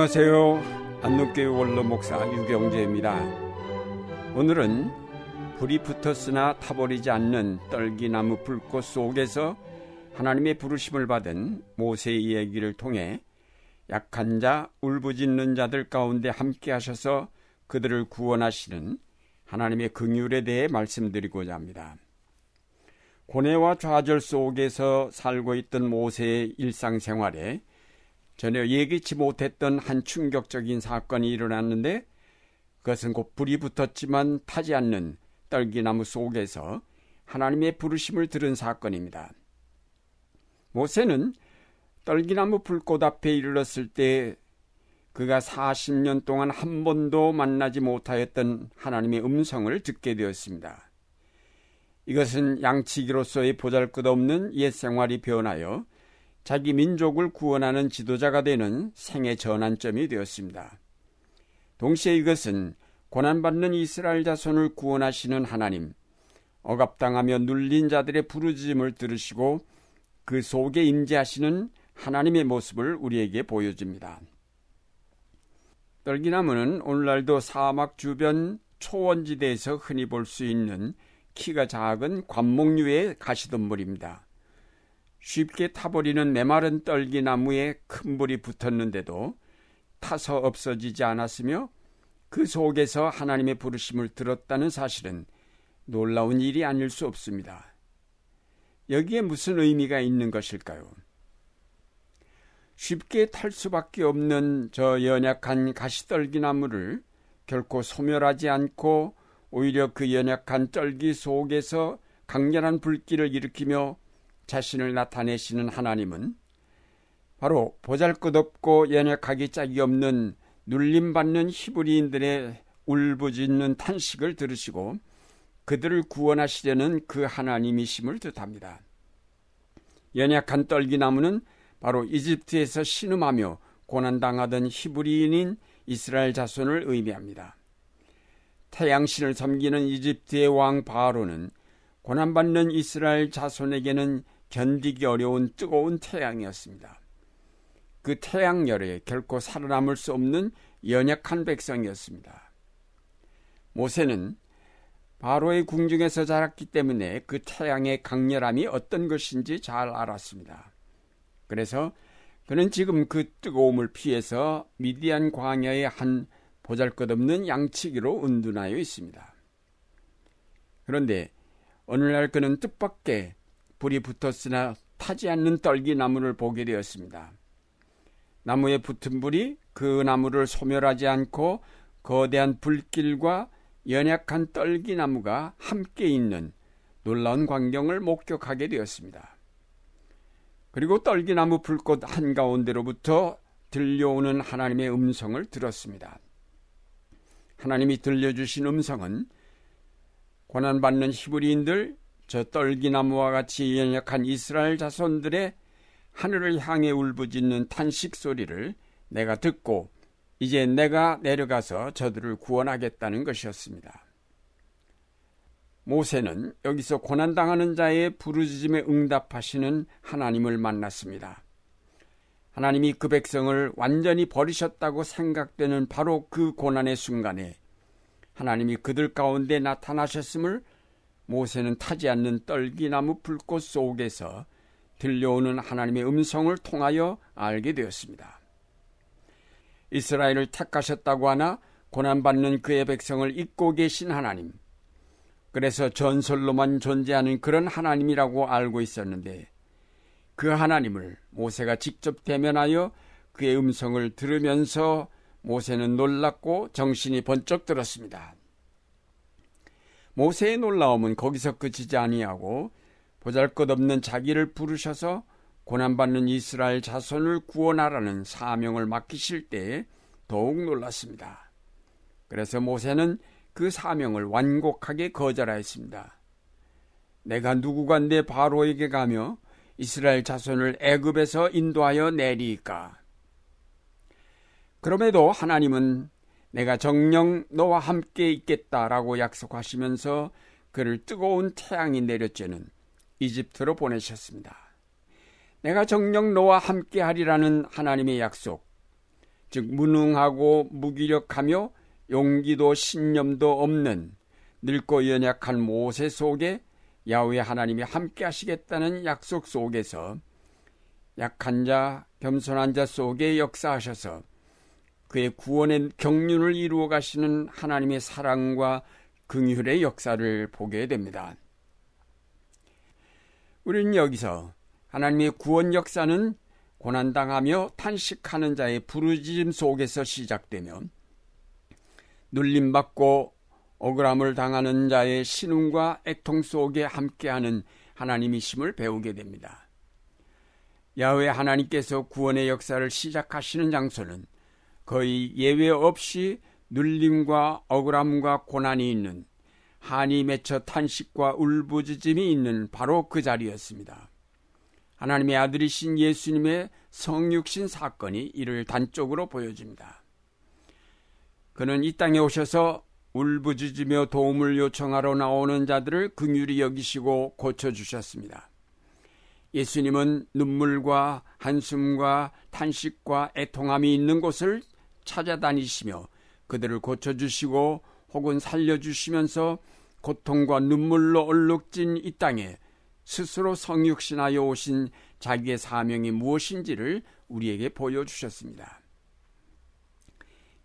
안녕하세요. 안동교회 원로 목사 유경재입니다. 오늘은 불이 붙었으나 타버리지 않는 떨기나무 불꽃 속에서 하나님의 부르심을 받은 모세의 이야기를 통해 약한 자, 울부짖는 자들 가운데 함께 하셔서 그들을 구원하시는 하나님의 긍휼에 대해 말씀드리고자 합니다. 고뇌와 좌절 속에서 살고 있던 모세의 일상생활에 전혀 예기치 못했던 한 충격적인 사건이 일어났는데 그것은 곧 불이 붙었지만 타지 않는 떨기나무 속에서 하나님의 부르심을 들은 사건입니다. 모세는 떨기나무 불꽃 앞에 이르렀을 때 그가 40년 동안 한 번도 만나지 못하였던 하나님의 음성을 듣게 되었습니다. 이것은 양치기로서의 보잘 것 없는 옛 생활이 변하여 자기 민족을 구원하는 지도자가 되는 생의 전환점이 되었습니다. 동시에 이것은 고난받는 이스라엘 자손을 구원하시는 하나님, 억압당하며 눌린 자들의 부르짖음을 들으시고 그 속에 임재하시는 하나님의 모습을 우리에게 보여줍니다. 떨기나무는 오늘날도 사막 주변 초원지대에서 흔히 볼 수 있는 키가 작은 관목류의 가시덤불입니다. 쉽게 타버리는 메마른 떨기나무에 큰 불이 붙었는데도 타서 없어지지 않았으며 그 속에서 하나님의 부르심을 들었다는 사실은 놀라운 일이 아닐 수 없습니다. 여기에 무슨 의미가 있는 것일까요? 쉽게 탈 수밖에 없는 저 연약한 가시떨기나무를 결코 소멸하지 않고 오히려 그 연약한 떨기 속에서 강렬한 불길을 일으키며 자신을 나타내시는 하나님은 바로 보잘것없고 연약하기 짝이 없는 눌림받는 히브리인들의 울부짖는 탄식을 들으시고 그들을 구원하시려는 그 하나님이심을 뜻합니다. 연약한 떨기나무는 바로 이집트에서 신음하며 고난당하던 히브리인인 이스라엘 자손을 의미합니다. 태양신을 섬기는 이집트의 왕 바로는 고난받는 이스라엘 자손에게는 견디기 어려운 뜨거운 태양이었습니다. 그 태양열에 결코 살아남을 수 없는 연약한 백성이었습니다. 모세는 바로의 궁중에서 자랐기 때문에 그 태양의 강렬함이 어떤 것인지 잘 알았습니다. 그래서 그는 지금 그 뜨거움을 피해서 미디안 광야의 한 보잘것없는 양치기로 은둔하여 있습니다. 그런데 어느 날 그는 뜻밖의 불이 붙었으나 타지 않는 떨기 나무를 보게 되었습니다. 나무에 붙은 불이 그 나무를 소멸하지 않고 거대한 불길과 연약한 떨기 나무가 함께 있는 놀라운 광경을 목격하게 되었습니다. 그리고 떨기나무 불꽃 한가운데로부터 들려오는 하나님의 음성을 들었습니다. 하나님이 들려주신 음성은 고난받는 히브리인들, 저 떨기나무와 같이 연약한 이스라엘 자손들의 하늘을 향해 울부짖는 탄식 소리를 내가 듣고 이제 내가 내려가서 저들을 구원하겠다는 것이었습니다. 모세는 여기서 고난당하는 자의 부르짖음에 응답하시는 하나님을 만났습니다. 하나님이 그 백성을 완전히 버리셨다고 생각되는 바로 그 고난의 순간에 하나님이 그들 가운데 나타나셨음을 모세는 타지 않는 떨기나무 불꽃 속에서 들려오는 하나님의 음성을 통하여 알게 되었습니다. 이스라엘을 택하셨다고 하나 고난받는 그의 백성을 잊고 계신 하나님. 그래서 전설로만 존재하는 그런 하나님이라고 알고 있었는데 그 하나님을 모세가 직접 대면하여 그의 음성을 들으면서 모세는 놀랐고 정신이 번쩍 들었습니다. 모세의 놀라움은 거기서 끝이지 아니하고 보잘것없는 자기를 부르셔서 고난받는 이스라엘 자손을 구원하라는 사명을 맡기실 때 더욱 놀랐습니다. 그래서 모세는 그 사명을 완곡하게 거절하였습니다. 내가 누구가 내 바로에게 가며 이스라엘 자손을 애굽에서 인도하여 내리까? 그럼에도 하나님은 내가 정령 너와 함께 있겠다라고 약속하시면서 그를 뜨거운 태양이 내려쬐는 이집트로 보내셨습니다. 내가 정령 너와 함께 하리라는 하나님의 약속. 즉 무능하고 무기력하며 용기도 신념도 없는 늙고 연약한 모세 속에 야후의 하나님이 함께 하시겠다는 약속 속에서 약한 자, 겸손한 자 속에 역사하셔서 그의 구원의 경륜을 이루어 가시는 하나님의 사랑과 긍휼의 역사를 보게 됩니다. 우리는 여기서 하나님의 구원 역사는 고난당하며 탄식하는 자의 부르짖음 속에서 시작되며 눌림받고 억울함을 당하는 자의 신음과 애통 속에 함께하는 하나님이심을 배우게 됩니다. 야외 하나님께서 구원의 역사를 시작하시는 장소는 거의 예외 없이 눌림과 억울함과 고난이 있는 한이 맺혀 탄식과 울부짖음이 있는 바로 그 자리였습니다. 하나님의 아들이신 예수님의 성육신 사건이 이를 단적으로 보여줍니다. 그는 이 땅에 오셔서 울부짖으며 도움을 요청하러 나오는 자들을 긍휼히 여기시고 고쳐 주셨습니다. 예수님은 눈물과 한숨과 탄식과 애통함이 있는 곳을 찾아다니시며 그들을 고쳐주시고 혹은 살려주시면서 고통과 눈물로 얼룩진 이 땅에 스스로 성육신하여 오신 자기의 사명이 무엇인지를 우리에게 보여주셨습니다.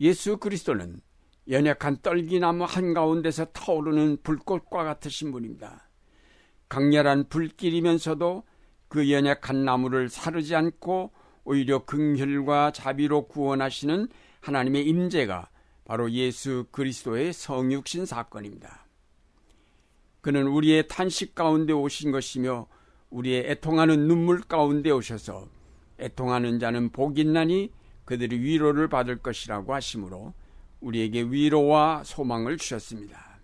예수 그리스도는 연약한 떨기나무 한가운데서 타오르는 불꽃과 같으신 분입니다. 강렬한 불길이면서도 그 연약한 나무를 사르지 않고 오히려 긍휼과 자비로 구원하시는 하나님의 임재가 바로 예수 그리스도의 성육신 사건입니다. 그는 우리의 탄식 가운데 오신 것이며 우리의 애통하는 눈물 가운데 오셔서 애통하는 자는 복 있나니 그들이 위로를 받을 것이라고 하시므로 우리에게 위로와 소망을 주셨습니다.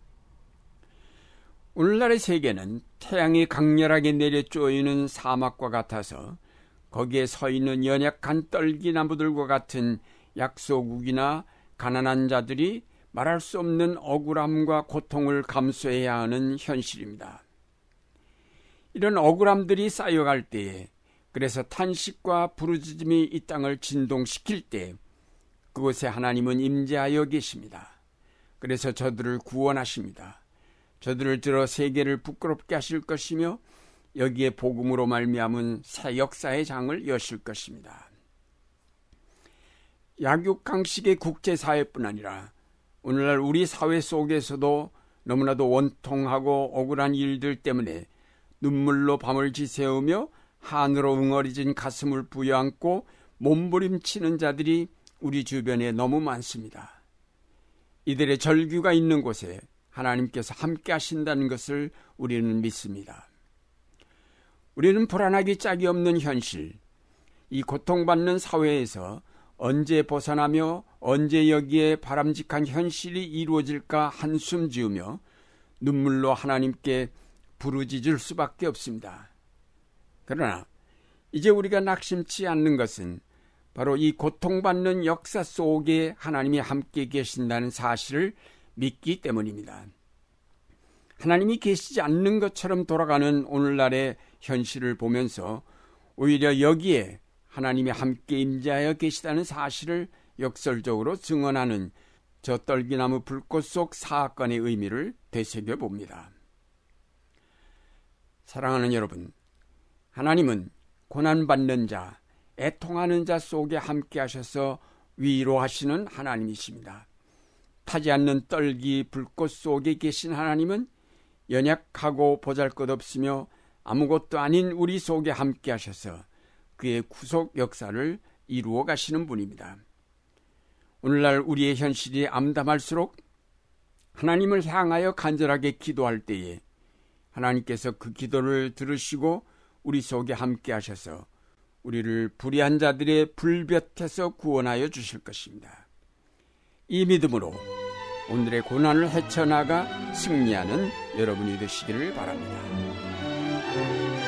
오늘날의 세계는 태양이 강렬하게 내려 쪼이는 사막과 같아서 거기에 서 있는 연약한 떨기나무들과 같은 약소국이나 가난한 자들이 말할 수 없는 억울함과 고통을 감수해야 하는 현실입니다. 이런 억울함들이 쌓여갈 때에 그래서 탄식과 부르짖음이 이 땅을 진동시킬 때 그곳에 하나님은 임재하여 계십니다. 그래서 저들을 구원하십니다. 저들을 들어 세계를 부끄럽게 하실 것이며 여기에 복음으로 말미암은 새 역사의 장을 여실 것입니다. 약육강식의 국제사회뿐 아니라 오늘날 우리 사회 속에서도 너무나도 원통하고 억울한 일들 때문에 눈물로 밤을 지새우며 한으로 응어리진 가슴을 부여안고 몸부림치는 자들이 우리 주변에 너무 많습니다. 이들의 절규가 있는 곳에 하나님께서 함께 하신다는 것을 우리는 믿습니다. 우리는 불안하기 짝이 없는 현실, 이 고통받는 사회에서 언제 벗어나며 언제 여기에 바람직한 현실이 이루어질까 한숨 지으며 눈물로 하나님께 부르짖을 수밖에 없습니다. 그러나 이제 우리가 낙심치 않는 것은 바로 이 고통받는 역사 속에 하나님이 함께 계신다는 사실을 믿기 때문입니다. 하나님이 계시지 않는 것처럼 돌아가는 오늘날의 현실을 보면서 오히려 여기에 하나님이 함께 임재하여 계시다는 사실을 역설적으로 증언하는 저 떨기나무 불꽃 속 사건의 의미를 되새겨 봅니다. 사랑하는 여러분, 하나님은 고난받는 자, 애통하는 자 속에 함께 하셔서 위로하시는 하나님이십니다. 타지 않는 떨기 불꽃 속에 계신 하나님은 연약하고 보잘 것 없으며 아무것도 아닌 우리 속에 함께 하셔서 그의 구속 역사를 이루어 가시는 분입니다. 오늘날 우리의 현실이 암담할수록 하나님을 향하여 간절하게 기도할 때에 하나님께서 그 기도를 들으시고 우리 속에 함께 하셔서 우리를 불의한 자들의 불볕에서 구원하여 주실 것입니다. 이 믿음으로 오늘의 고난을 헤쳐나가 승리하는 여러분이 되시기를 바랍니다.